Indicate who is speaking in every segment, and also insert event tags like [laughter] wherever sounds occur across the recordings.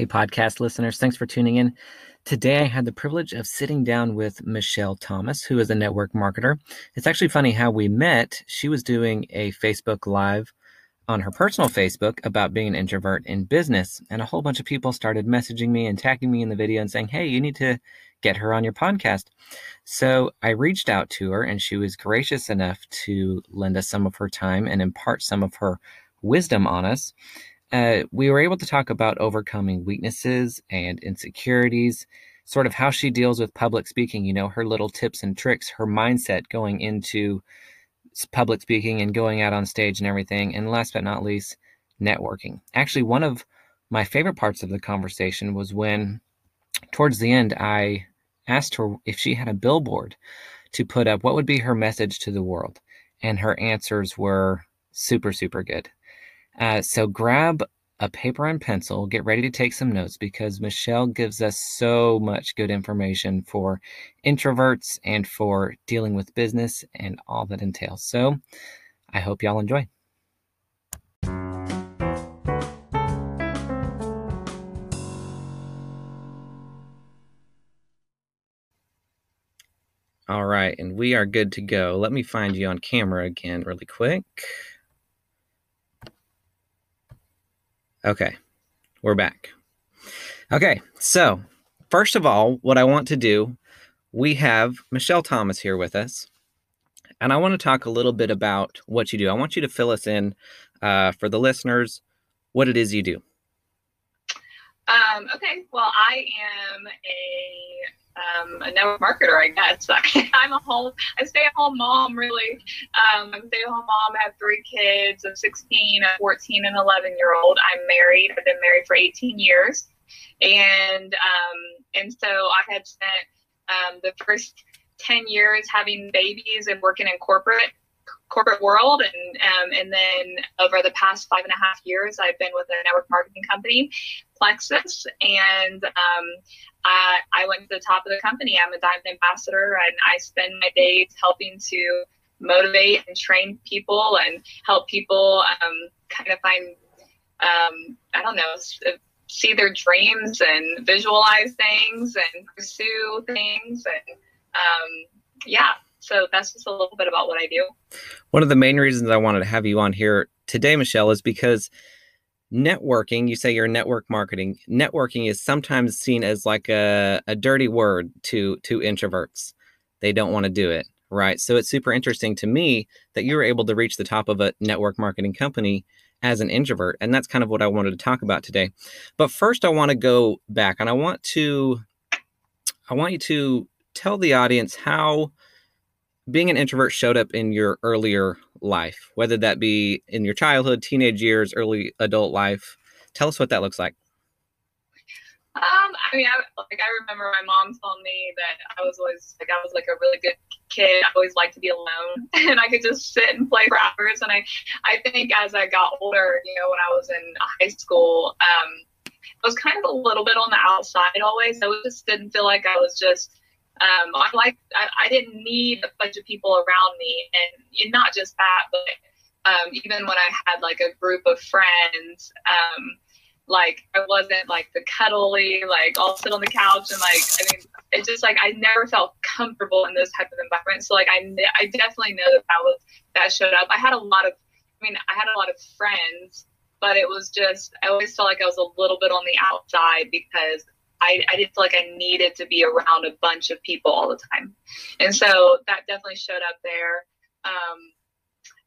Speaker 1: Hey, podcast listeners, thanks for tuning in. Today, I had the privilege of sitting down with Michelle Thomas, who is a network marketer. It's actually funny how we met. She was doing a Facebook Live on her personal Facebook about being an introvert in business, and a whole bunch of people started messaging me and tagging me in the video and saying, Hey, you need to get her on your podcast. So I reached out to her, and she was gracious enough to lend us some of her time and impart some of her wisdom on us uh, we were able to talk about overcoming weaknesses and insecurities, sort of how she deals with public speaking, you know, her little tips and tricks, her mindset going into public speaking and going out on stage and everything. And last but not least, networking. Actually, one of my favorite parts of the conversation was when, towards the end, I asked her if she had a billboard to put up, what would be her message to the world? And her answers were super, super good. Uh, so grab a paper and pencil, get ready to take some notes because Michelle gives us so much good information for introverts and for dealing with business and all that entails. So I hope y'all enjoy. All right, and we are good to go. Let me find you on camera again, really quick. Okay, we're back. Okay, so first of all, what I want to do, we have Michelle Thomas here with us, and I want to talk a little bit about what you do. I want you to fill us in uh, for the listeners what it is you do.
Speaker 2: Um, okay, well, I am a um, a network marketer, I guess. [laughs] I'm a home, I stay at home mom, really. Um, I'm a stay at home mom. I have three kids a 16, a 14, and 11 year old. I'm married. I've been married for 18 years. And, um, and so I had spent um, the first 10 years having babies and working in corporate corporate world and um, and then over the past five and a half years i've been with a network marketing company plexus and um, I, I went to the top of the company i'm a diamond ambassador and i spend my days helping to motivate and train people and help people um, kind of find um, i don't know see their dreams and visualize things and pursue things and um, yeah so that's just a little bit about what I do.
Speaker 1: One of the main reasons I wanted to have you on here today, Michelle, is because networking, you say you're network marketing. Networking is sometimes seen as like a, a dirty word to to introverts. They don't want to do it, right? So it's super interesting to me that you were able to reach the top of a network marketing company as an introvert. And that's kind of what I wanted to talk about today. But first I want to go back and I want to I want you to tell the audience how being an introvert showed up in your earlier life, whether that be in your childhood, teenage years, early adult life. Tell us what that looks like.
Speaker 2: Um, I mean, I, like I remember my mom told me that I was always like I was like a really good kid. I always liked to be alone, [laughs] and I could just sit and play for hours. And I, I think as I got older, you know, when I was in high school, um, I was kind of a little bit on the outside always. I just didn't feel like I was just um, I like I, I, didn't need a bunch of people around me, and, and not just that, but um, even when I had like a group of friends, um, like I wasn't like the cuddly, like I'll sit on the couch and like I mean, it's just like I never felt comfortable in those type of environments. So like I I definitely know that that was that showed up. I had a lot of, I mean, I had a lot of friends, but it was just I always felt like I was a little bit on the outside because I, I didn't feel like I needed to be around a bunch of people all the time. And so that definitely showed up there. Um,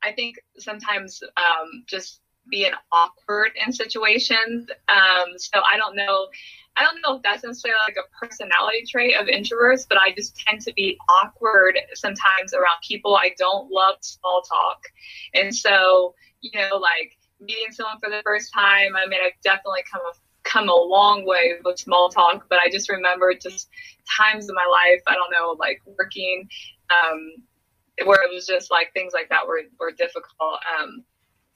Speaker 2: I think sometimes um, just being awkward in situations. Um, so I don't know. I don't know if that's necessarily like a personality trait of introverts, but I just tend to be awkward sometimes around people. I don't love small talk. And so, you know, like meeting someone for the first time, I mean, I've definitely come come a long way with small talk, but I just remember just times in my life, I don't know, like working, um, where it was just like things like that were, were difficult. Um,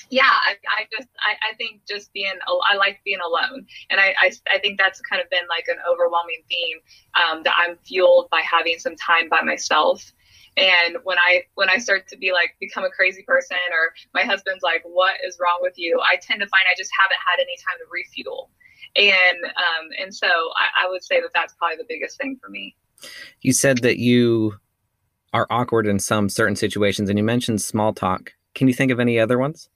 Speaker 2: yeah, I, I just, I, I think just being, I like being alone. And I, I, I think that's kind of been like an overwhelming theme um, that I'm fueled by having some time by myself and when i when i start to be like become a crazy person or my husband's like what is wrong with you i tend to find i just haven't had any time to refuel and um, and so I, I would say that that's probably the biggest thing for me.
Speaker 1: You said that you are awkward in some certain situations, and you mentioned small talk. Can you think of any other ones?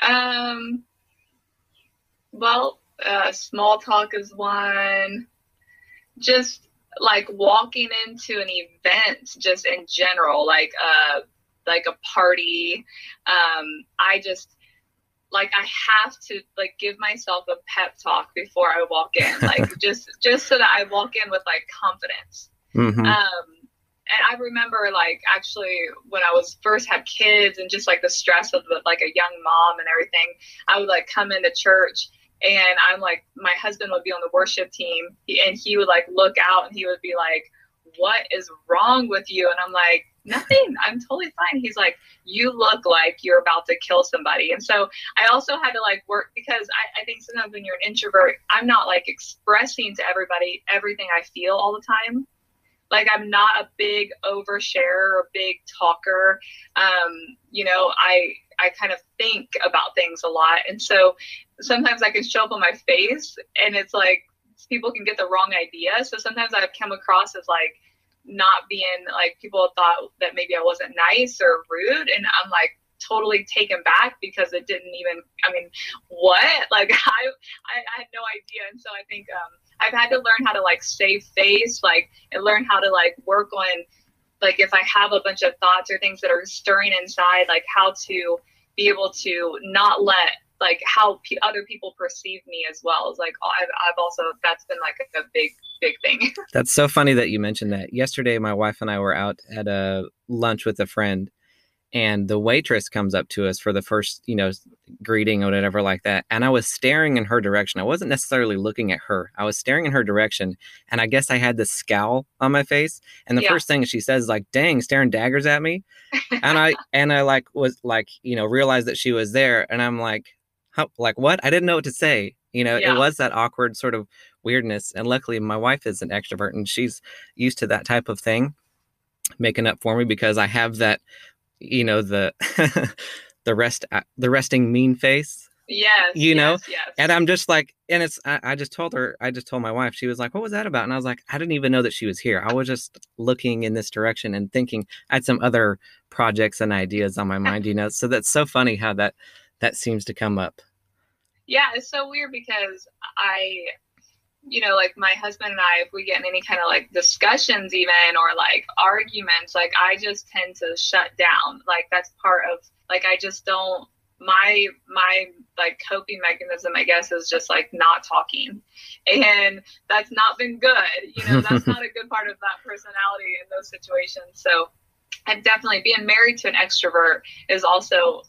Speaker 2: Um. Well, uh, small talk is one. Just like walking into an event, just in general, like uh, like a party. Um, I just like I have to like give myself a pep talk before I walk in, [laughs] like just just so that I walk in with like confidence. Mm-hmm. Um, and I remember like actually when I was first had kids and just like the stress of the, like a young mom and everything, I would like come into church and I'm like my husband would be on the worship team and he would like look out and he would be like, "What is wrong with you?" And I'm like, "Nothing. I'm totally fine." He's like, "You look like you're about to kill somebody." And so I also had to like work because I, I think sometimes when you're an introvert, I'm not like expressing to everybody everything I feel all the time like i'm not a big oversharer or big talker um, you know i i kind of think about things a lot and so sometimes i can show up on my face and it's like people can get the wrong idea so sometimes i've come across as like not being like people thought that maybe i wasn't nice or rude and i'm like totally taken back because it didn't even i mean what? [laughs] Like i i, I had no idea and so i think um I've had to learn how to like save face, like and learn how to like work on like if I have a bunch of thoughts or things that are stirring inside, like how to be able to not let like how p- other people perceive me as well. Is like I've, I've also that's been like a, a big big thing. [laughs]
Speaker 1: That's so funny that you mentioned that. Yesterday my wife and i were out at a lunch with a friend and the waitress comes up to us for the first you know greeting or whatever like that and i was staring in her direction. I wasn't necessarily looking at her. I was staring in her direction and i guess i had this scowl on my face and the yeah. first thing she says is like dang staring daggers at me. And i and i like was like you know realized that she was there and i'm like how, like what? I didn't know what to say you know yeah. it was that awkward sort of weirdness and luckily my wife is an extrovert and she's used to that type of thing making up for me because i have that you know the [laughs] the rest uh, the resting mean face
Speaker 2: yes
Speaker 1: you know?
Speaker 2: yes, yes.
Speaker 1: and i'm just like and it's I, I, just told her i just told my wife she was like what was that about? And i was like i didn't even know that she was here. I was just looking in this direction and thinking i had some other projects and ideas on my mind you know? So that's so funny how that that seems to come up.
Speaker 2: Yeah it's so weird because i you know, like my husband and I, if we get in any kind of like discussions, even or like arguments, like I just tend to shut down. Like that's part of like I just don't my my like coping mechanism i guess is just like not talking. And that's not been good. You know that's not a good part of that personality in those situations. So and definitely being married to an extrovert is also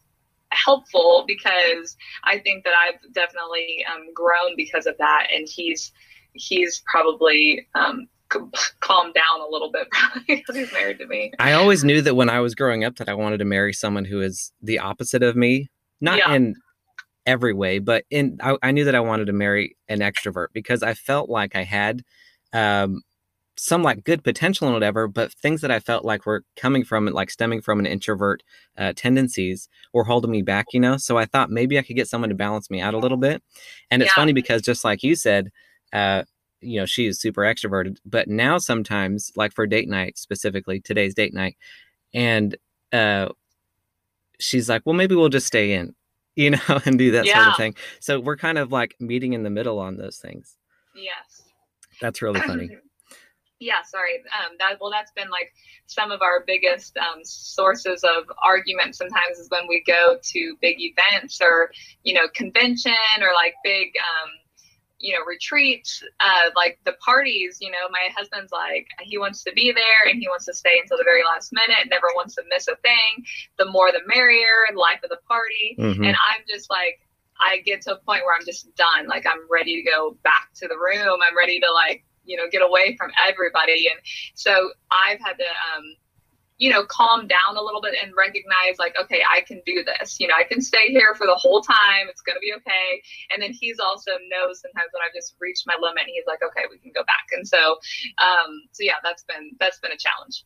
Speaker 2: helpful because I think that I've definitely um, grown because of that, and he's he's probably um, calmed down a little bit [laughs] because he's married to me.
Speaker 1: I always knew that when I was growing up that I wanted to marry someone who is the opposite of me, not yeah. in every way, but in I, I, knew that I wanted to marry an extrovert because I felt like I had um, some like good potential and whatever, but things that I felt like were coming from it, like stemming from an introvert uh, tendencies, were holding me back. You know, so I thought maybe I could get someone to balance me out a little bit. And it's yeah. funny because just like you said, uh, you know, she is super extroverted, but now sometimes, like for date night specifically, today's date night, and uh, she's like, well, maybe we'll just stay in, [laughs] you know, and do that yeah. sort of thing. So we're kind of like meeting in the middle on those things.
Speaker 2: Yes.
Speaker 1: That's really funny. [clears throat]
Speaker 2: yeah sorry. Um, that well that's been like some of our biggest um, sources of argument sometimes is when we go to big events or you know convention or like big um, you know retreats uh, like the parties you know my husband's like he wants to be there and he wants to stay until the very last minute never wants to miss a thing. The more the merrier life of the party. Mm-hmm. and i'm just like i get to a point where i'm just done. Like i'm ready to go back to the room. I'm ready to like you know get away from everybody. And so i've had to um you know calm down a little bit and recognize like okay i can do this. You know i can stay here for the whole time. It's going to be okay. And then he's also knows sometimes when i've just reached my limit he's like okay we can go back. And so um so yeah that's been that's been a challenge.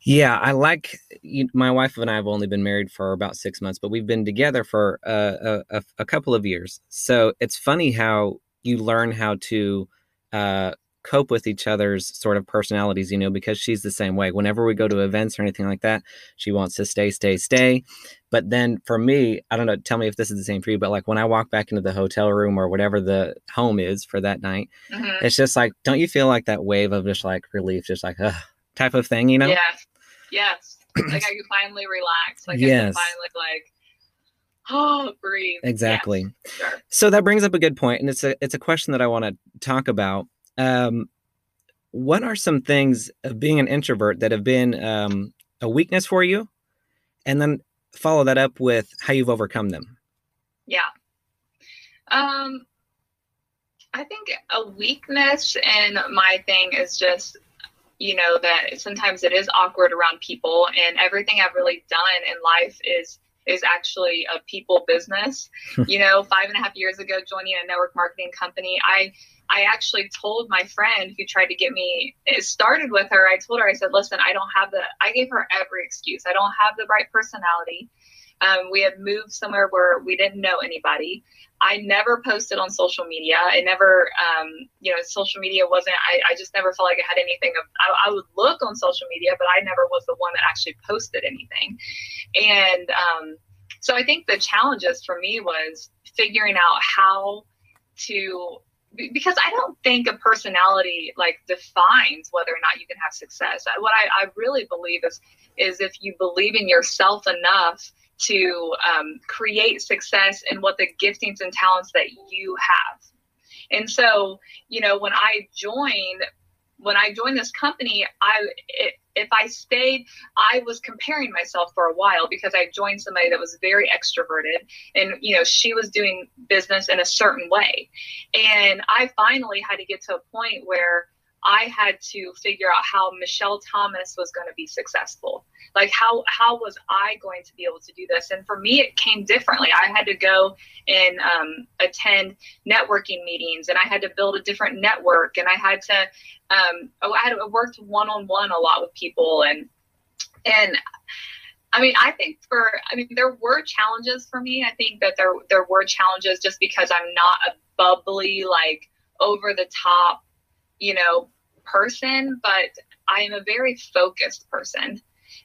Speaker 1: Yeah, I like you, my wife and I have only been married for about six months, but we've been together for uh, a, a, couple of years. So it's funny how you learn how to uh, cope with each other's sort of personalities, you know, because she's the same way. Whenever we go to events or anything like that, she wants to stay, stay, stay. But then for me, I don't know, tell me if this is the same for you, but like when I walk back into the hotel room or whatever the home is for that night, mm-hmm. it's just like, don't you feel like that wave of just like relief, just like, ugh, type of thing, you know?
Speaker 2: Yeah. Yes. like I can finally relax. Like yes. I can finally like oh [gasps] breathe.
Speaker 1: Exactly. Yes, sure. So that brings up a good point, and it's a it's a question that I want to talk about. Um, what are some things of being an introvert that have been um, a weakness for you, and then follow that up with how you've overcome them?
Speaker 2: Yeah. Um, I think a weakness in my thing is just you know that sometimes it is awkward around people and everything i've really done in life is is actually a people business. [laughs] You know five and a half years ago joining a network marketing company i i actually told my friend who tried to get me started with her i told her i said listen i don't have the i gave her every excuse. I don't have the right personality um, we had moved somewhere where we didn't know anybody. I never posted on social media. I never, um, you know, social media wasn't, I, I just never felt like I had anything of, I, I, would look on social media, but I never was the one that actually posted anything. And um, so I think the challenges for me was figuring out how to because I don't think a personality like defines whether or not you can have success. What I, I really believe is is if you believe in yourself enough to um, create success in what the giftings and talents that you have. And so, you know, when I joined, when I joined this company, I if I stayed, I was comparing myself for a while because I joined somebody that was very extroverted, and you know, she was doing business in a certain way, and I finally had to get to a point where I had to figure out how Michelle Thomas was going to be successful. Like how how was I going to be able to do this? And for me, it came differently. I had to go and um, attend networking meetings, and I had to build a different network, and I had to um, oh, I had worked one on one a lot with people, and and I mean, I think for I mean, there were challenges for me. I think that there there were challenges just because I'm not a bubbly like over the top you know, person, but I am a very focused person.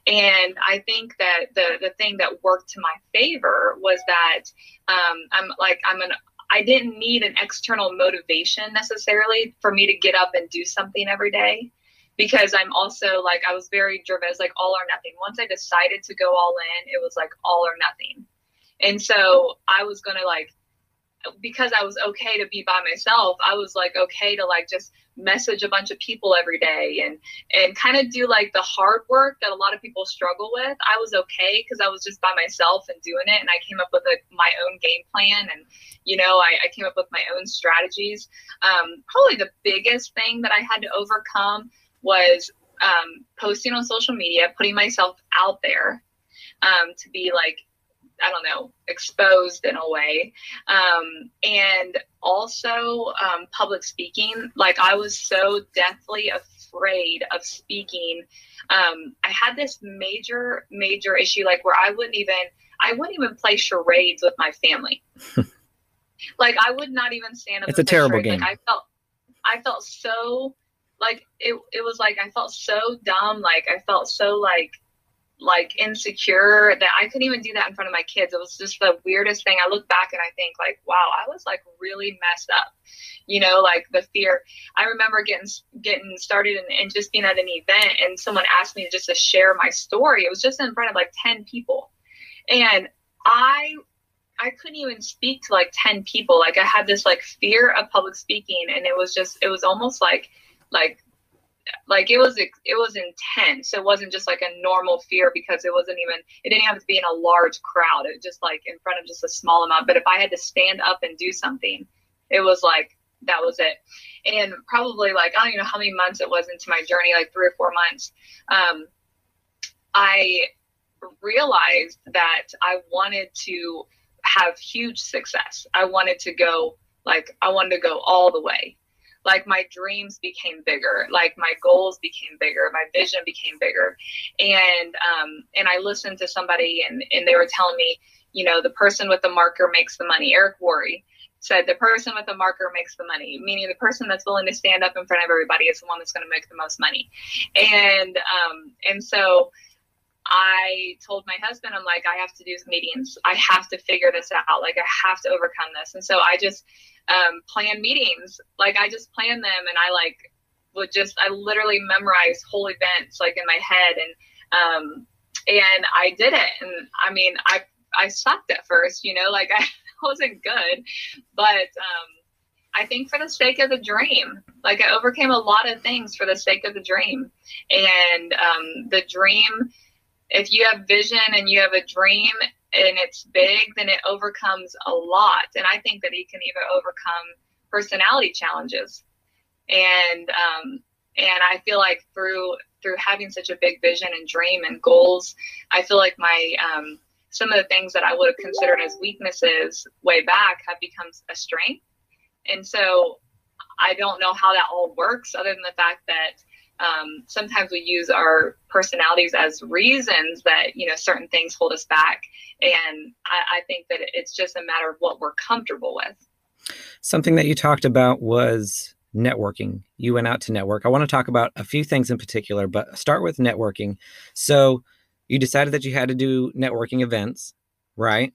Speaker 2: And I think that the the thing that worked to my favor was that um, I'm like I'm an I didn't need an external motivation necessarily for me to get up and do something every day because I'm also like I was very driven. It's like all or nothing. Once I decided to go all in, it was like all or nothing. And so I was gonna like because I was okay to be by myself, I was like okay to like just message a bunch of people every day and and kind of do like the hard work that a lot of people struggle with. I was okay because I was just by myself and doing it, and I came up with a, my own game plan, and you know I, I came up with my own strategies. Um, probably the biggest thing that I had to overcome was um, posting on social media, putting myself out there um, to be like I don't know, exposed in a way. Um, and also um, public speaking. Like I was so deathly afraid of speaking. Um, I had this major, major issue, like where I wouldn't even, I wouldn't even play charades with my family. [laughs] like I would not even stand up.
Speaker 1: It's a terrible charade. game.
Speaker 2: Like I felt, I felt so like it. It was like I felt so dumb. Like I felt so like like insecure that I couldn't even do that in front of my kids. It was just the weirdest thing. I look back and I think like, wow, I was like really messed up. You know, like the fear. I remember getting getting started and, and just being at an event and someone asked me just to share my story. It was just in front of like 10 people. And I I couldn't even speak to like 10 people. Like I had this like fear of public speaking and it was just it was almost like like like it was it was intense. It wasn't just like a normal fear because it wasn't even it didn't have to be in a large crowd. It was just like in front of just a small amount. But if i had to stand up and do something it was like that was it. And probably like i don't even know how many months it was into my journey like three or four months. Um, i realized that i wanted to have huge success. I wanted to go like i wanted to go all the way like my dreams became bigger like my goals became bigger my vision became bigger. And um and i listened to somebody and and they were telling me you know the person with the marker makes the money. Eric worre said the person with the marker makes the money meaning the person that's willing to stand up in front of everybody is the one that's going to make the most money. And um and so I told my husband, I'm like, I have to do meetings. I have to figure this out. Like, I have to overcome this. And so I just um, plan meetings. Like, I just plan them and I like would just, I literally memorize whole events like in my head. And, um, and I did it. And I mean, I, I sucked at first, you know, like [laughs] I wasn't good, but, um, I think for the sake of the dream, like I overcame a lot of things for the sake of the dream. And um, the dream if you have vision and you have a dream and it's big, then it overcomes a lot. And I think that he can even overcome personality challenges. And um, and I feel like through through having such a big vision and dream and goals, I feel like my um, some of the things that I would have considered as weaknesses way back have become a strength. And so I don't know how that all works, other than the fact that um, sometimes we use our personalities as reasons that you know certain things hold us back. And I, I, think that it's just a matter of what we're comfortable with.
Speaker 1: Something that you talked about was networking. You went out to network. I want to talk about a few things in particular but start with networking. So you decided that you had to do networking events right?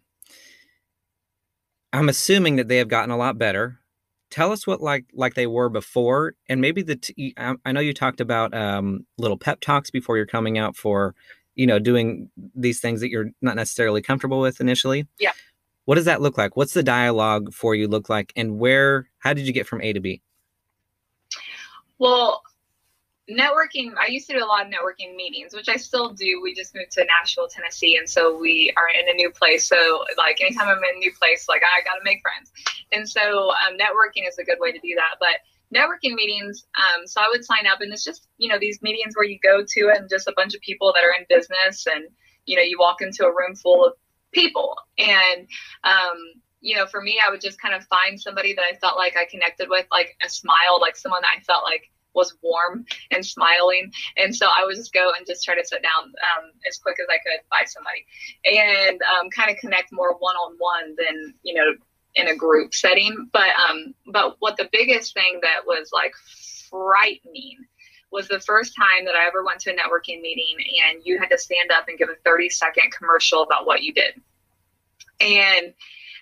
Speaker 1: I'm assuming that they have gotten a lot better tell us what like like they were before and maybe the t- I know you talked about um, little pep talks before you're coming out for you know doing these things that you're not necessarily comfortable with initially.
Speaker 2: Yeah.
Speaker 1: What does that look like? What's the dialogue for you look like and where how did you get from a to b?
Speaker 2: Well networking i used to do a lot of networking meetings which i still do. We just moved to nashville tennessee and so we are in a new place. So like anytime i'm in a new place like i gotta make friends. And so um, networking is a good way to do that. But networking meetings um, so i would sign up and it's just you know these meetings where you go to and just a bunch of people that are in business and you know you walk into a room full of people. And um, you know for me i would just kind of find somebody that i felt like i connected with like a smile like someone that i felt like was warm and smiling. And so I would just go and just try to sit down um, as quick as I could by somebody and um, kind of connect more one on one than, you know, in a group setting. But um, but what the biggest thing that was like frightening was the first time that I ever went to a networking meeting and you had to stand up and give a 30 second commercial about what you did. And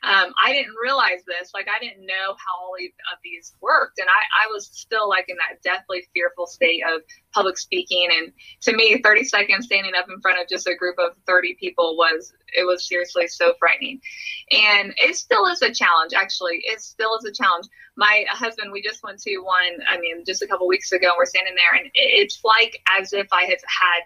Speaker 2: um, I didn't realize this. Like, I didn't know how all of these worked. And I, I was still like in that deathly fearful state of public speaking. And to me, 30 seconds standing up in front of just a group of 30 people was, it was seriously so frightening. And it still is a challenge, actually. It still is a challenge. My husband, we just went to one, I mean, just a couple weeks ago, and we're standing there, and it's like as if I have had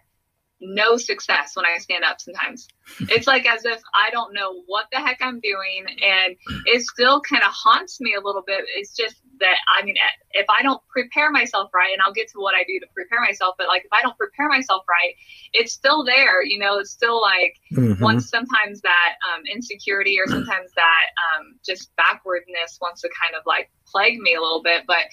Speaker 2: no success when I stand up sometimes. [laughs] It's like as if I don't know what the heck I'm doing. And it still kind of haunts me a little bit. It's just that, I mean, if I don't prepare myself right, and I'll get to what I do to prepare myself, but like if I don't prepare myself right, it's still there. You know, it's still like mm-hmm. once sometimes that um, insecurity or sometimes that um, just backwardness wants to kind of like plague me a little bit. But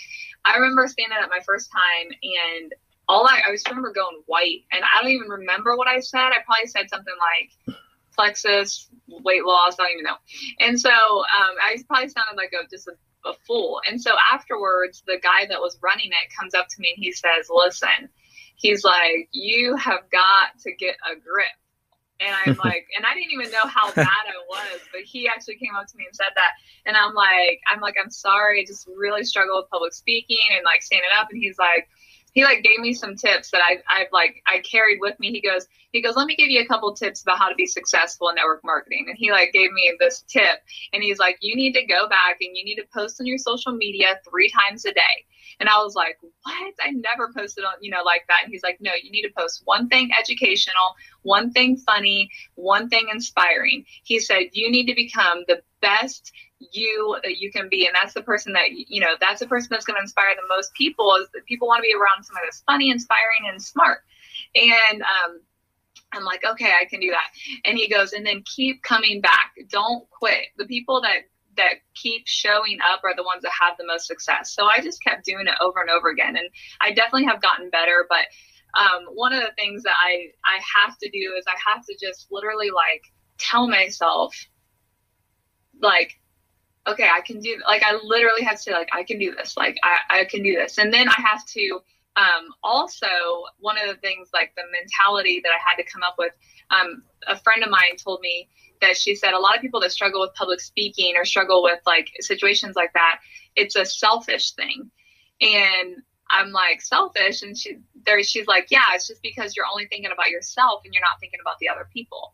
Speaker 2: I remember standing up my first time and all I, I just remember going white, and I don't even remember what I said. I probably said something like plexus, weight loss. I don't even know. And so um, I probably sounded like a just a, a fool. And so afterwards, the guy that was running it comes up to me and he says, "Listen." He's like, you have got to get a grip. And I'm [laughs] like, and I didn't even know how bad I was, but he actually came up to me and said that. And I'm like, I'm like, I'm sorry. I just really struggle with public speaking and like standing up. And he's like, he like gave me some tips that I I've like I carried with me. He goes he goes let me give you a couple tips about how to be successful in network marketing. And he like gave me this tip and he's like you need to go back and you need to post on your social media three times a day. And I was like, what? I never posted on, you know, like that. And he's like, no, you need to post one thing educational, one thing funny, one thing inspiring. He said, you need to become the best you that you can be and that's the person that you know that's the person that's going to inspire the most people is that people want to be around somebody that's funny inspiring and smart and um I'm like, okay, I can do that. And he goes, and then keep coming back. Don't quit. The people that that keep showing up are the ones that have the most success. So I just kept doing it over and over again, and I definitely have gotten better. But um, one of the things that I I have to do is I have to just literally like tell myself like okay i can do like i literally have to say like i can do this like i, I can do this. And then i have to um, also one of the things like the mentality that i had to come up with um, a friend of mine told me that she said a lot of people that struggle with public speaking or struggle with like situations like that it's a selfish thing. And i'm like selfish and she there she's like yeah it's just because you're only thinking about yourself and you're not thinking about the other people.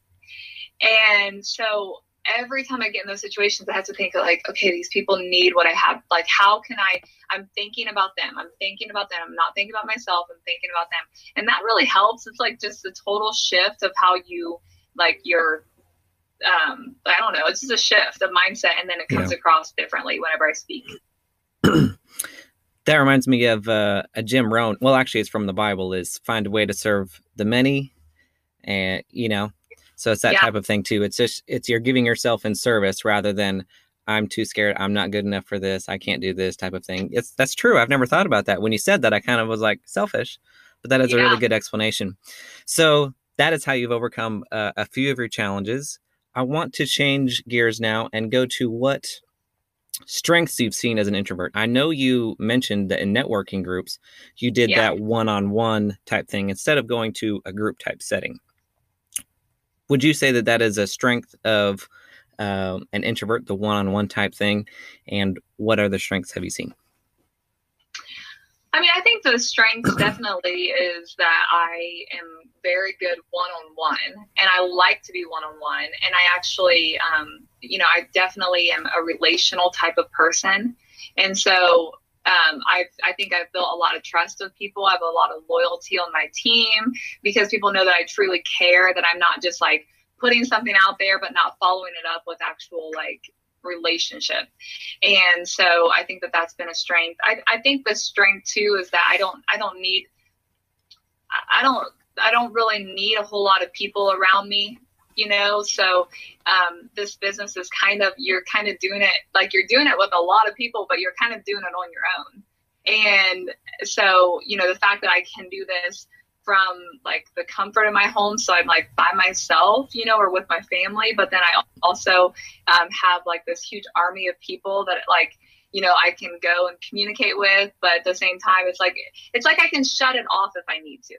Speaker 2: And so every time I get in those situations, I have to think like, okay, these people need what I have. Like, how can I? I'm thinking about them. I'm thinking about them. I'm not thinking about myself. I'm thinking about them, and that really helps. It's like just a total shift of how you like your. Um, I don't know. It's just a shift of mindset, and then it comes yeah. across differently whenever I speak. [clears throat]
Speaker 1: that reminds me of uh, a Jim Rohn. Well, actually, it's from the Bible. Is find a way to serve the many, and you know, so it's that yeah. type of thing too. It's just it's you're giving yourself in service rather than I'm too scared. I'm not good enough for this. I can't do this type of thing. It's that's true. I've never thought about that. When you said that, I kind of was like selfish, but that is yeah. a really good explanation. So that is how you've overcome uh, a few of your challenges. I want to change gears now and go to what strengths you've seen as an introvert. I know you mentioned that in networking groups, you did yeah. that one on one type thing instead of going to a group type setting would you say that that is a strength of um, an introvert, the one-on-one type thing? And what other strengths have you seen?
Speaker 2: I mean, I think the strength [coughs] definitely is that I am very good one-on-one, and I like to be one-on-one. And I actually, um, you know, I definitely am a relational type of person, and so um, i I think I've built a lot of trust with people. I have a lot of loyalty on my team because people know that I truly care, that I'm not just like putting something out there, but not following it up with actual like relationship. And so I think that that's been a strength. I, I think the strength too is that I don't, I don't need, I don't, I don't really need a whole lot of people around me you know? So um, this business is kind of you're kind of doing it like you're doing it with a lot of people but you're kind of doing it on your own. And so you know the fact that i can do this from like the comfort of my home so i'm like by myself you know or with my family but then i also um, have like this huge army of people that like you know i can go and communicate with but at the same time it's like it's like i can shut it off if i need to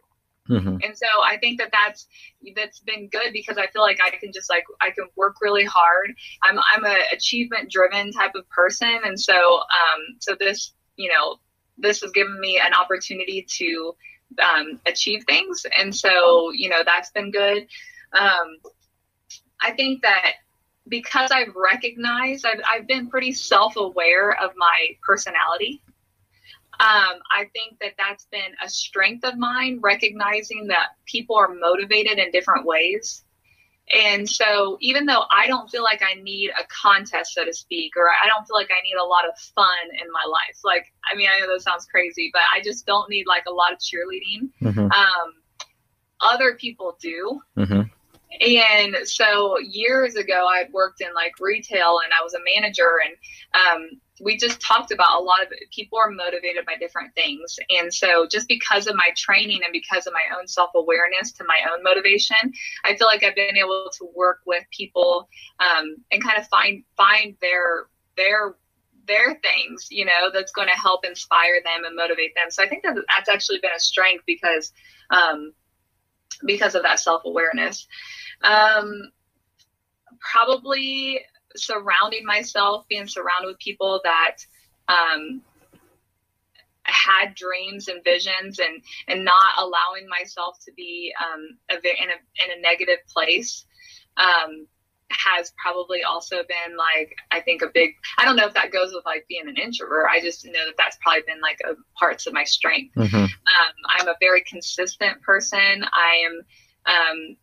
Speaker 2: Mm-hmm. And so I think that that's that's been good because I feel like I can just like I can work really hard. I'm I'm a achievement driven type of person, and so um so this you know this has given me an opportunity to um, achieve things, and so you know that's been good. Um, I think that because I've recognized I've I've been pretty self aware of my personality um, I think that that's been a strength of mine, recognizing that people are motivated in different ways. And so, even though I don't feel like I need a contest, so to speak, or I don't feel like I need a lot of fun in my life, like, I mean, I know that sounds crazy, but I just don't need like a lot of cheerleading. Mm-hmm. Um, other people do. Mm-hmm. And so years ago, I worked in like retail and I was a manager, and um, we just talked about a lot of people are motivated by different things. And so just because of my training and because of my own self-awareness to my own motivation i feel like i've been able to work with people um, and kind of find find their their their things you know that's going to help inspire them and motivate them. So i think that that's actually been a strength because um, because of that self-awareness. Um, probably surrounding myself, being surrounded with people that um, had dreams and visions, and and not allowing myself to be um, a, in a in a negative place. Um, has probably also been like I think a big I don't know if that goes with like being an introvert I just know that that's probably been like a parts of my strength mm-hmm. um, I'm a very consistent person I am um,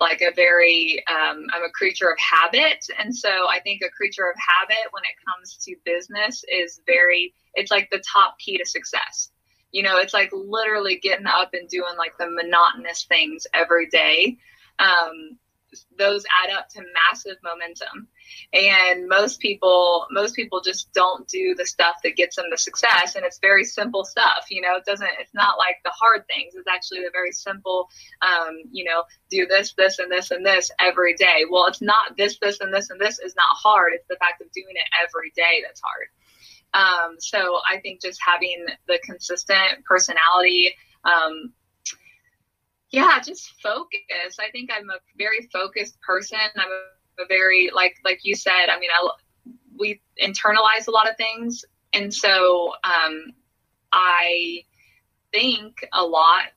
Speaker 2: like a very um, i'm a creature of habit. And so i think a creature of habit when it comes to business is very it's like the top key to success. You know it's like literally getting up and doing like the monotonous things every day. Um, those add up to massive momentum. And most people most people just don't do the stuff that gets them the success. And it's very simple stuff you know it doesn't it's not like the hard things. It's actually the very simple um, you know do this this and this and this every day. Well it's not this this and this and this is not hard. It's the fact of doing it every day that's hard. Um, so i think just having the consistent personality um, yeah just focus. I think i'm a very focused person. I'm a, very like like you said i mean i we internalize a lot of things. And so um, i think a lot.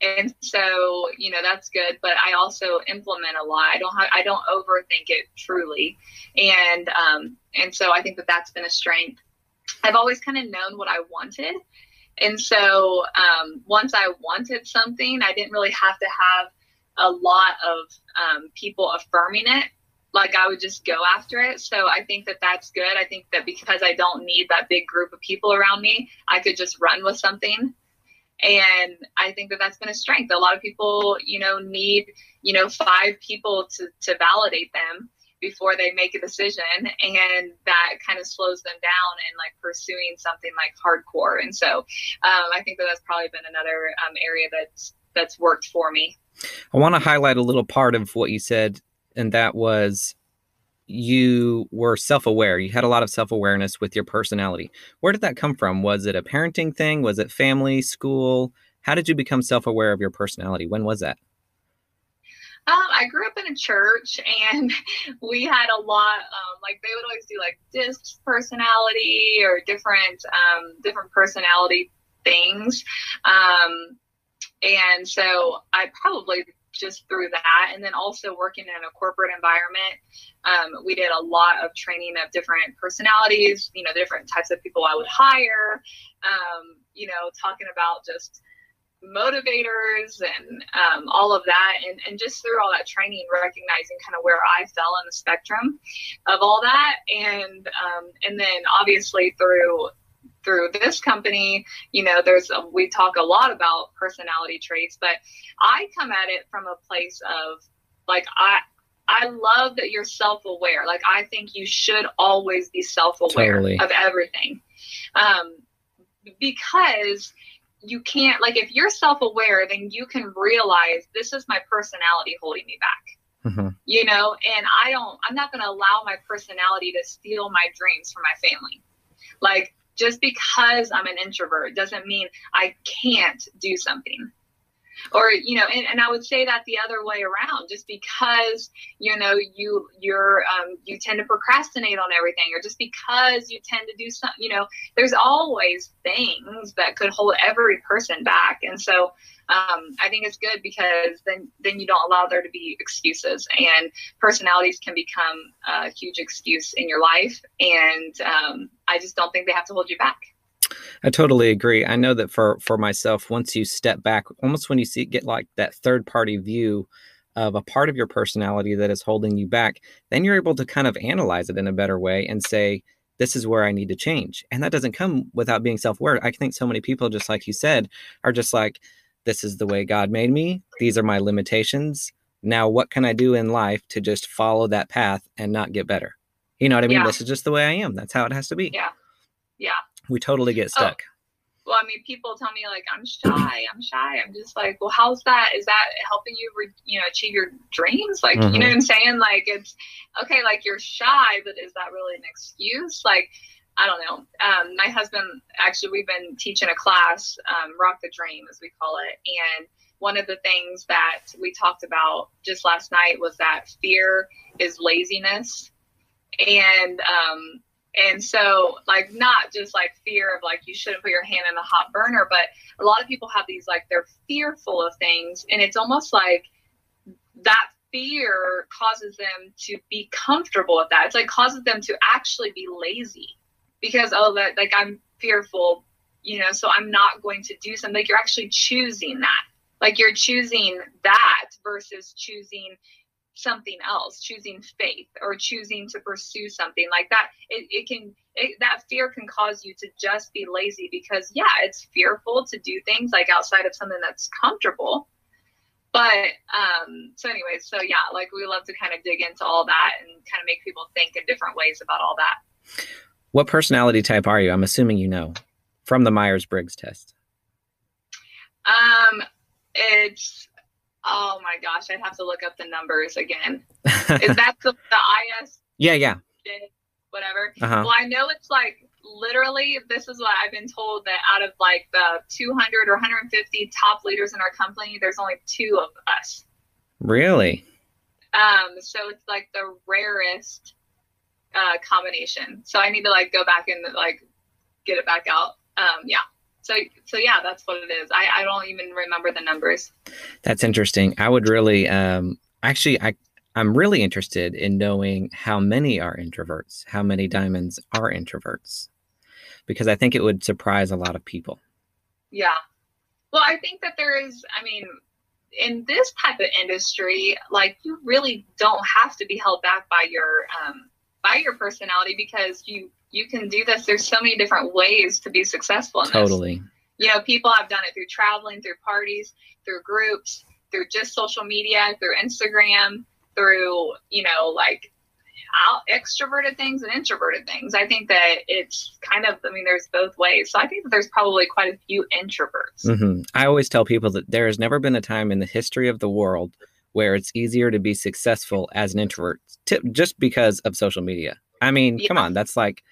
Speaker 2: And so you know that's good but i also implement a lot. I don't have i don't overthink it truly. And um and so i think that that's been a strength. I've always kind of known what i wanted and so um, once I wanted something, I didn't really have to have a lot of um, people affirming it. Like I would just go after it. So I think that that's good. I think that because I don't need that big group of people around me, I could just run with something. And I think that that's been a strength. A lot of people, you know, need, you know, five people to, to validate them before they make a decision and that kind of slows them down in like pursuing something like hardcore. And so um, i think that that's probably been another um, area that's that's worked for me.
Speaker 1: I want to highlight a little part of what you said and that was you were self-aware. You had a lot of self-awareness with your personality. Where did that come from? Was it a parenting thing? Was it family? School? How did you become self-aware of your personality? When was that
Speaker 2: um, I grew up in a church and [laughs] we had a lot, um, like they would always do like disc personality or different, um, different personality things. Um, and so I probably just through that. And then also working in a corporate environment, um, we did a lot of training of different personalities, you know, the different types of people I would hire, um, you know, talking about just, motivators and um, all of that and, and just through all that training recognizing kind of where i fell in the spectrum of all that and um, and then obviously through through this company you know there's a, we talk a lot about personality traits but i come at it from a place of like i I love that you're self aware. Like, I think you should always be self aware totally. of everything. Um, because you can't like if you're self-aware then you can realize this is my personality holding me back. Mm-hmm. you know and i don't i'm not going to allow my personality to steal my dreams from my family. Like just because i'm an introvert doesn't mean i can't do something or you know and, and i would say that the other way around just because you know you you're um, you tend to procrastinate on everything or just because you tend to do something you know there's always things that could hold every person back and so um, I think it's good because then then you don't allow there to be excuses, and personalities can become a huge excuse in your life. And um, I just don't think they have to hold you back.
Speaker 1: I totally agree. I know that for for myself, once you step back, almost when you see get like that third party view of a part of your personality that is holding you back, then you're able to kind of analyze it in a better way and say, this is where I need to change. And that doesn't come without being self aware. I think so many people, just like you said, are just like, this is the way God made me. These are my limitations. Now, what can I do in life to just follow that path and not get better? You know what I mean? Yeah. This is just the way I am. That's how it has to be.
Speaker 2: Yeah.
Speaker 1: We totally get oh, stuck.
Speaker 2: Oh. Well, I mean, people tell me like I'm shy, I'm shy. I'm just like, well, how's that? Is that helping you, re- you know, achieve your dreams? Like, mm-hmm. you know mm-hmm. what I'm saying? Like, it's okay. Like you're shy, but is that really an excuse? Like, I don't know. Um, my husband actually, we've been teaching a class, um, Rock the Dream, as we call it, and one of the things that we talked about just last night was that fear is laziness, and um, and so, like, not just like fear of like you shouldn't put your hand in the hot burner, but a lot of people have these like they're fearful of things, and it's almost like that fear causes them to be comfortable with that. It's like causes them to actually be lazy because oh, that like I'm fearful, you know, so I'm not going to do something. Like you're actually choosing that. Like you're choosing that versus choosing something else, choosing faith or choosing to pursue something like that. It, it can, it, that fear can cause you to just be lazy because, yeah, it's fearful to do things like outside of something that's comfortable. but um, so anyways so yeah, like we love to kind of dig into all that and kind of make people think in different ways about all that.
Speaker 1: What personality type are you? I'm assuming you know from the Myers Briggs test.
Speaker 2: Um, it's oh my gosh, I'd have to look up the numbers again. [laughs] Is that the, the IS?
Speaker 1: Yeah, yeah.
Speaker 2: Whatever. Uh-huh. Well, I know it's like literally. This is what I've been told that out of like the 200 or 150 top leaders in our company, there's only two of us.
Speaker 1: Really?
Speaker 2: Um. So it's like the rarest uh, combination. So I need to like go back and like get it back out. Um. Yeah so so yeah that's what it is. I i don't even remember the numbers.
Speaker 1: That's interesting. I would really um actually i i'm really interested in knowing how many are introverts how many diamonds are introverts because i think it would surprise a lot of people.
Speaker 2: Yeah. Well i think that there is i mean in this type of industry like you really don't have to be held back by your um by your personality because you you can do this. There's so many different ways to be successful.
Speaker 1: totally.
Speaker 2: This. You know, people have done it through traveling, through parties, through groups, through just social media, through Instagram, through, you know, like out extroverted things and introverted things. I think that it's kind of, I mean, there's both ways. So I think that there's probably quite a few introverts.
Speaker 1: Mm-hmm. I always tell people that there has never been a time in the history of the world where it's easier to be successful as an introvert t- just because of social media. I mean, yeah. come on, that's like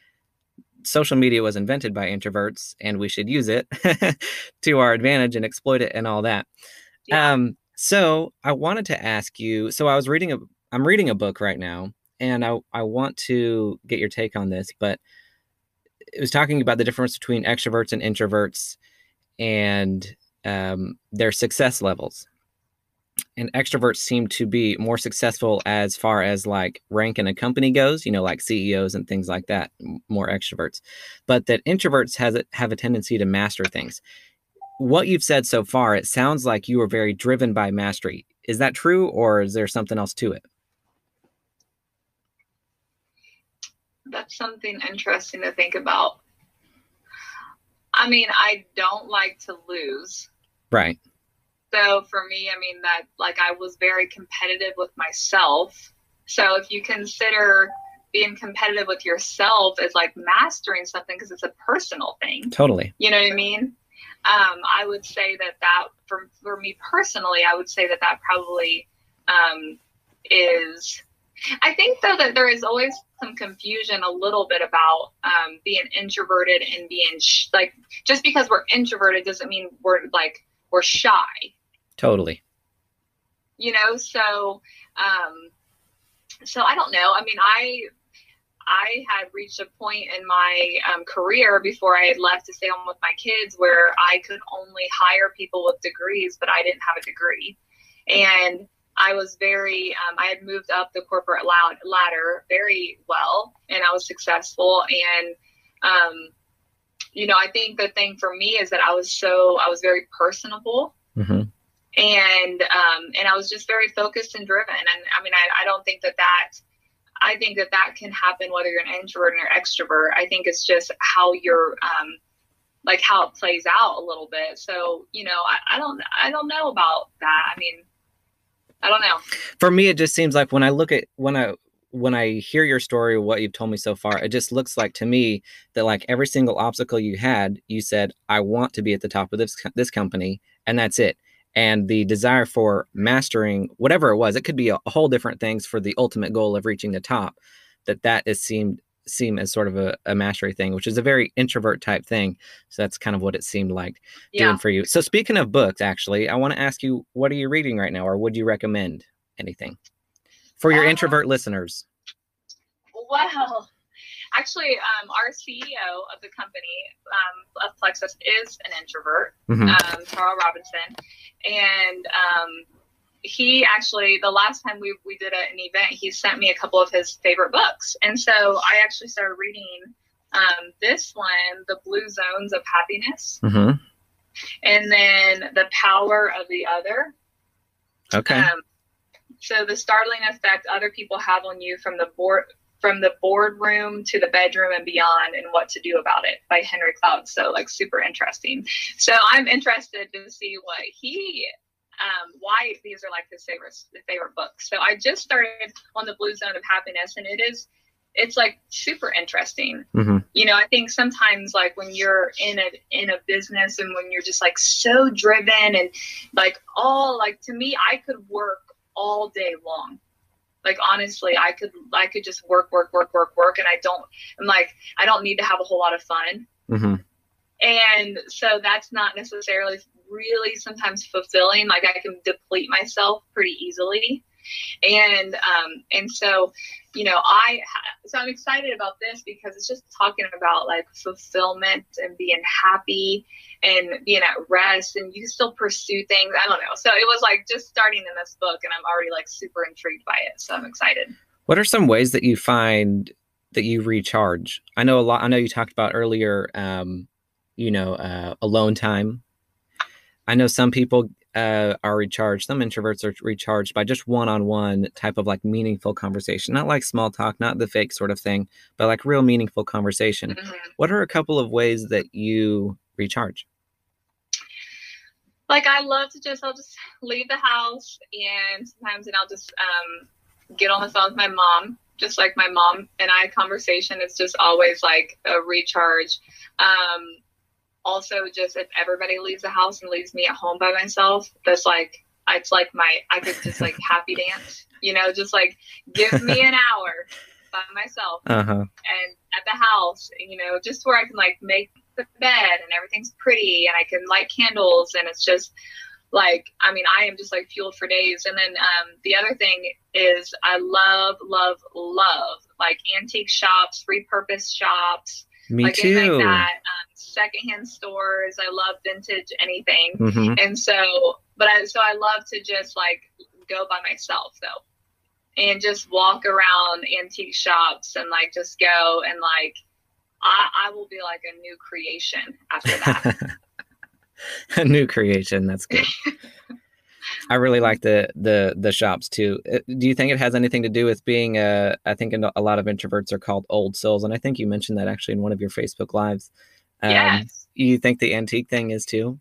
Speaker 1: social media was invented by introverts and we should use it [laughs] to our advantage and exploit it and all that. Yeah. Um, so I wanted to ask you, so I was reading a I'm reading a book right now and I, I want to get your take on this, but it was talking about the difference between extroverts and introverts and um, their success levels and extroverts seem to be more successful as far as like rank in a company goes you know like ceos and things like that more extroverts. But that introverts has a, have a tendency to master things. What you've said so far it sounds like you are very driven by mastery. Is that true or is there something else to it?
Speaker 2: That's something interesting to think about. I mean i don't like to lose.
Speaker 1: Right
Speaker 2: so for me, I mean that like I was very competitive with myself. So if you consider being competitive with yourself as like mastering something because it's a personal thing.
Speaker 1: Totally.
Speaker 2: You know what I mean? Um, I would say that that for, for me personally, I would say that that probably um, is. I think though that there is always some confusion a little bit about um, being introverted and being sh- like just because we're introverted doesn't mean we're like we're shy.
Speaker 1: Totally.
Speaker 2: You know, so um so I don't know. I mean, I I had reached a point in my um, career before I had left to stay home with my kids where I could only hire people with degrees, but I didn't have a degree. And I was very, um, I had moved up the corporate ladder very well and I was successful. And, um, you know, I think the thing for me is that I was so, I was very personable. Mm-hmm and um, and I was just very focused and driven. And I mean, I, I don't think that that I think that that can happen whether you're an introvert or extrovert. I think it's just how you're um, like how it plays out a little bit. So you know, I, I don't I don't know about that. I mean, I don't know.
Speaker 1: For me, it just seems like when I look at when I when I hear your story, what you've told me so far, it just looks like to me that like every single obstacle you had, you said, "I want to be at the top of this this company," and that's it and the desire for mastering whatever it was it could be a, a, whole different things for the ultimate goal of reaching the top that that is seemed seem as sort of a, a mastery thing which is a very introvert type thing. So that's kind of what it seemed like yeah. doing for you. So speaking of books actually i want to ask you what are you reading right now or would you recommend anything for your uh, introvert listeners?
Speaker 2: Well Actually, um, our CEO of the company um, of Plexus is an introvert, mm-hmm. um, Tarl Robinson, and um, he actually the last time we, we did a, an event, he sent me a couple of his favorite books, and so I actually started reading um, this one, "The Blue Zones of Happiness," mm-hmm. and then "The Power of the Other."
Speaker 1: Okay. Um,
Speaker 2: so the startling effect other people have on you from the board from the boardroom to the bedroom and beyond and what to do about it by henry cloud so like super interesting so i'm interested to see what he um, why these are like his favorite favorite books. So I just started on the Blue Zone of Happiness, and it is it's like super interesting.
Speaker 1: Mm-hmm.
Speaker 2: You know, I think sometimes like when you're in a in a business and when you're just like so driven and like all like to me, I could work all day long. Like honestly, I could I could just work, work, work, work, work, and I don't. I'm like I don't need to have a whole lot of fun.
Speaker 1: Mm-hmm.
Speaker 2: And so that's not necessarily really sometimes fulfilling. Like I can deplete myself pretty easily. And um, and so, you know, I so I'm excited about this because it's just talking about like fulfillment and being happy and being at rest and you still pursue things. I don't know. So it was like just starting in this book and I'm already like super intrigued by it. So I'm excited.
Speaker 1: What are some ways that you find that you recharge? I know a lot I know you talked about earlier um, you know, uh, alone time. I know some people uh, are recharged. Some introverts are recharged by just one-on-one type of like meaningful conversation, not like small talk, not the fake sort of thing, but like real meaningful conversation.
Speaker 2: Mhm.
Speaker 1: What are a couple of ways that you recharge?
Speaker 2: Like I love to just I'll just leave the house and sometimes and I'll just um, get on the phone with my mom. Just like my mom and I conversation, it's just always like a recharge. Um, also, just if everybody leaves the house and leaves me at home by myself, that's like it's like my I could just like [laughs] happy dance, you know, just like give me an [laughs] hour by myself
Speaker 1: Uh huh.
Speaker 2: and at the house, you know, just where I can like make the bed and everything's pretty and I can light candles and it's just like I mean I am just like fueled for days. And then um, the other thing is I love love love like antique shops, repurposed shops,
Speaker 1: Me
Speaker 2: like things
Speaker 1: too.
Speaker 2: like that. Um, secondhand stores. I love vintage anything.
Speaker 1: hmm
Speaker 2: And so, but I so I love to just like go by myself though, and just walk around antique shops and like just go and like I, I will be like a new creation after that. [laughs]
Speaker 1: a new creation. That's good. I really like the the the shops too. Uh, Do you think it has anything to do with being a? I think a lot of introverts are called old souls, and I think you mentioned that actually in one of your Facebook lives. Um,
Speaker 2: yes.
Speaker 1: You think the antique thing is too?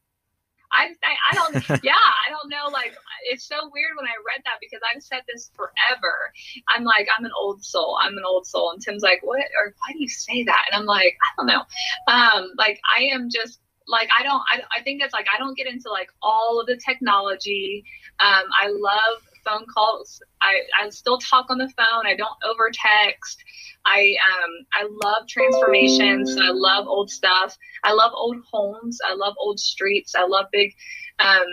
Speaker 2: I, I I don't yeah I don't know like it's so weird when I read that because I've said this forever. I'm like I'm an old soul. I'm an old soul, and Tim's like what or why do you say that? And I'm like I don't know. Um, like I am just like I don't I, I think it's like I don't get into like all of the technology. Um, I love phone calls. I I still talk on the phone. I don't over text. I um I love transformations. I love old stuff. I love old homes. I love old streets. I love big. Um,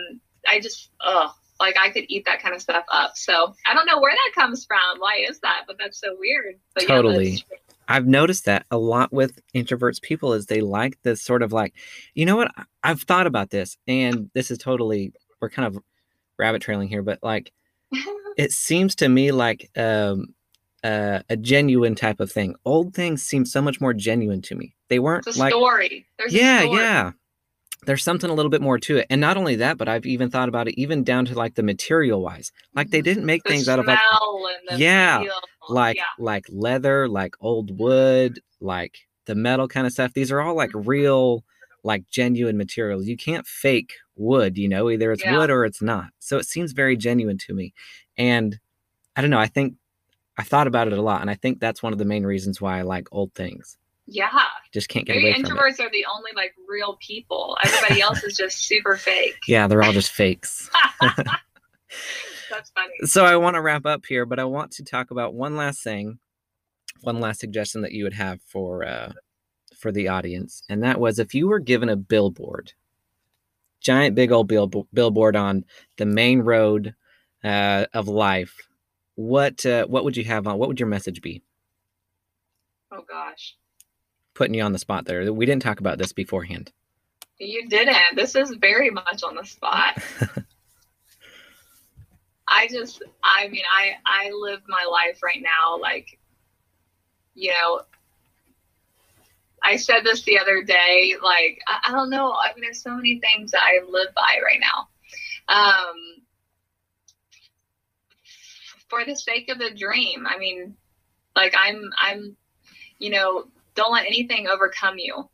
Speaker 2: I just ugh, like I could eat that kind of stuff up. So I don't know where that comes from. Why is that? But that's so weird. But
Speaker 1: Totally.
Speaker 2: that's-
Speaker 1: I've noticed that a lot with introverts people is they like this sort of like, you know what? I've thought about this, and this is totally we're kind of rabbit trailing here, but like [laughs] it seems to me like um, uh, a genuine type of thing. Old things seem so much more genuine to me. They weren't
Speaker 2: it's a
Speaker 1: like
Speaker 2: story. There's
Speaker 1: yeah,
Speaker 2: story.
Speaker 1: yeah. There's something a little bit more to it, and not only that, but I've even thought about it, even down to like the material wise. Like they didn't make
Speaker 2: The
Speaker 1: things out of like Yeah,
Speaker 2: feel.
Speaker 1: like
Speaker 2: yeah.
Speaker 1: like leather, like old wood, like the metal kind of stuff. These are all like real, like genuine materials. You can't fake wood, you know, either it's
Speaker 2: Yeah.
Speaker 1: wood or it's not. So it seems very genuine to me. And I don't know, I think I thought about it a lot, and I think that's one of the main reasons why I like old things.
Speaker 2: yeah.
Speaker 1: Just can't get
Speaker 2: Maybe
Speaker 1: away from it.
Speaker 2: introverts are the only like real people. Everybody else is just super fake. [laughs]
Speaker 1: Yeah, they're all just fakes. [laughs] [laughs]
Speaker 2: That's funny.
Speaker 1: so I want to wrap up here, but I want to talk about one last thing, one last suggestion that you would have for uh, for the audience, and that was if you were given a billboard, giant big old bill, billboard on the main road uh, of life, what uh, what would you have on? What would your message be?
Speaker 2: Oh gosh.
Speaker 1: Putting you on the spot there. We didn't talk about this beforehand.
Speaker 2: You didn't. This is very much on the spot. [laughs] I just, I mean, I, I live my life right now. Like, you know, I said this the other day. Like, I, I don't know. I mean, there's so many things that I live by right now. Um, for the sake of the dream. I mean, like I'm, I'm, you know, don't let anything overcome you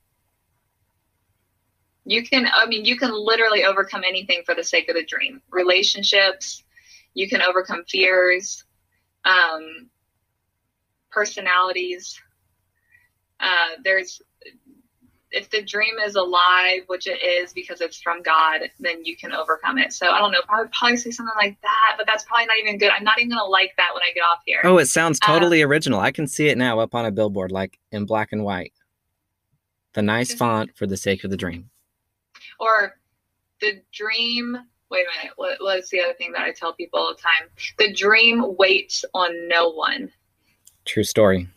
Speaker 2: You can, I mean, you can literally overcome anything for the sake of the dream. Relationships, you can overcome fears, um, personalities. Uh, there's if the dream is alive, which it is because it's from God, then you can overcome it. So I don't know. I would probably say something like that, but that's probably not even good. I'm not even gonna like that when I get off here.
Speaker 1: Oh, it sounds totally um, original. I can see it now up on a billboard, like in black and white. The nice font for the sake of the dream.
Speaker 2: Or the dream. Wait a minute. What, what's the other thing that I tell people all the time? The dream waits on no one.
Speaker 1: True story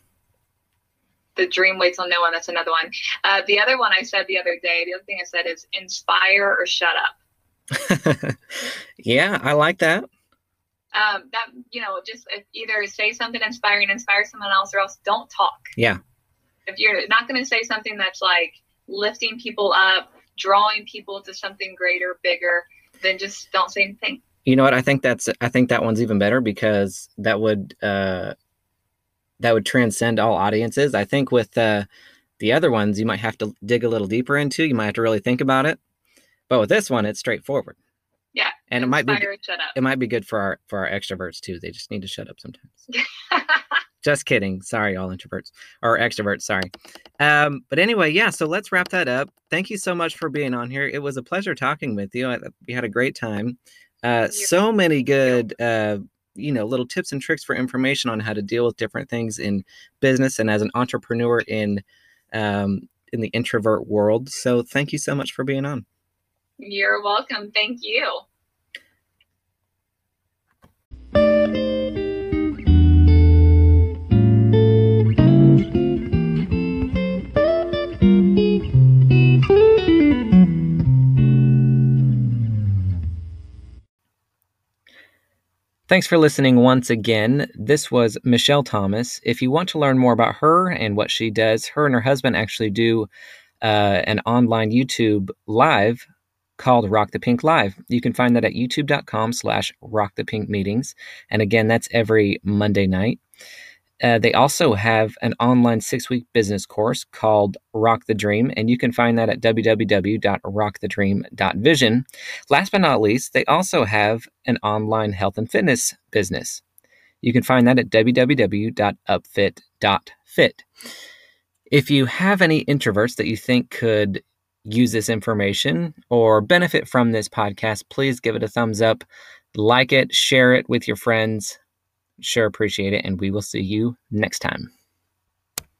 Speaker 2: the dream waits on no one. That's another one. Uh, the other one I said the other day, the other thing I said is inspire or shut
Speaker 1: up. [laughs] yeah, I like that.
Speaker 2: Um, that you know, just either say something inspiring, inspire someone else, or else don't talk.
Speaker 1: Yeah.
Speaker 2: If you're not going to say something that's like lifting people up, drawing people to something greater, bigger, then just don't say anything.
Speaker 1: You know what? I think that's I think that one's even better because that would uh, that would transcend all audiences. I think with uh, the other ones, you might have to dig a little deeper into. You might have to really think about it. But with this one, it's straightforward.
Speaker 2: Yeah,
Speaker 1: and it might be it might be good for our for our extroverts too. They just need to shut up sometimes. [laughs] just kidding. Sorry, all introverts or extroverts. Sorry. Um, but anyway, yeah. So let's wrap that up. Thank you so much for being on here. It was a pleasure talking with you. I, we had a great time. Uh, so many good uh, you know little tips and tricks for information on how to deal with different things in business and as an entrepreneur in um, in the introvert world. So thank you so much for being on.
Speaker 2: You're welcome. Thank you.
Speaker 1: Thanks for listening once again. This was Michelle Thomas. If you want to learn more about her and what she does, her and her husband actually do uh, an online YouTube live called Rock the Pink Live. You can find that at youtube.com slash rock the pink meetings. And again, that's every Monday night. Uh, they also have an online six week business course called Rock the Dream, and you can find that at www.rockthedream.vision. Last but not least, they also have an online health and fitness business. You can find that at www.upfit.fit. If you have any introverts that you think could use this information or benefit from this podcast, please give it a thumbs up, like it, share it with your friends Sure appreciate it, and we will see you next time.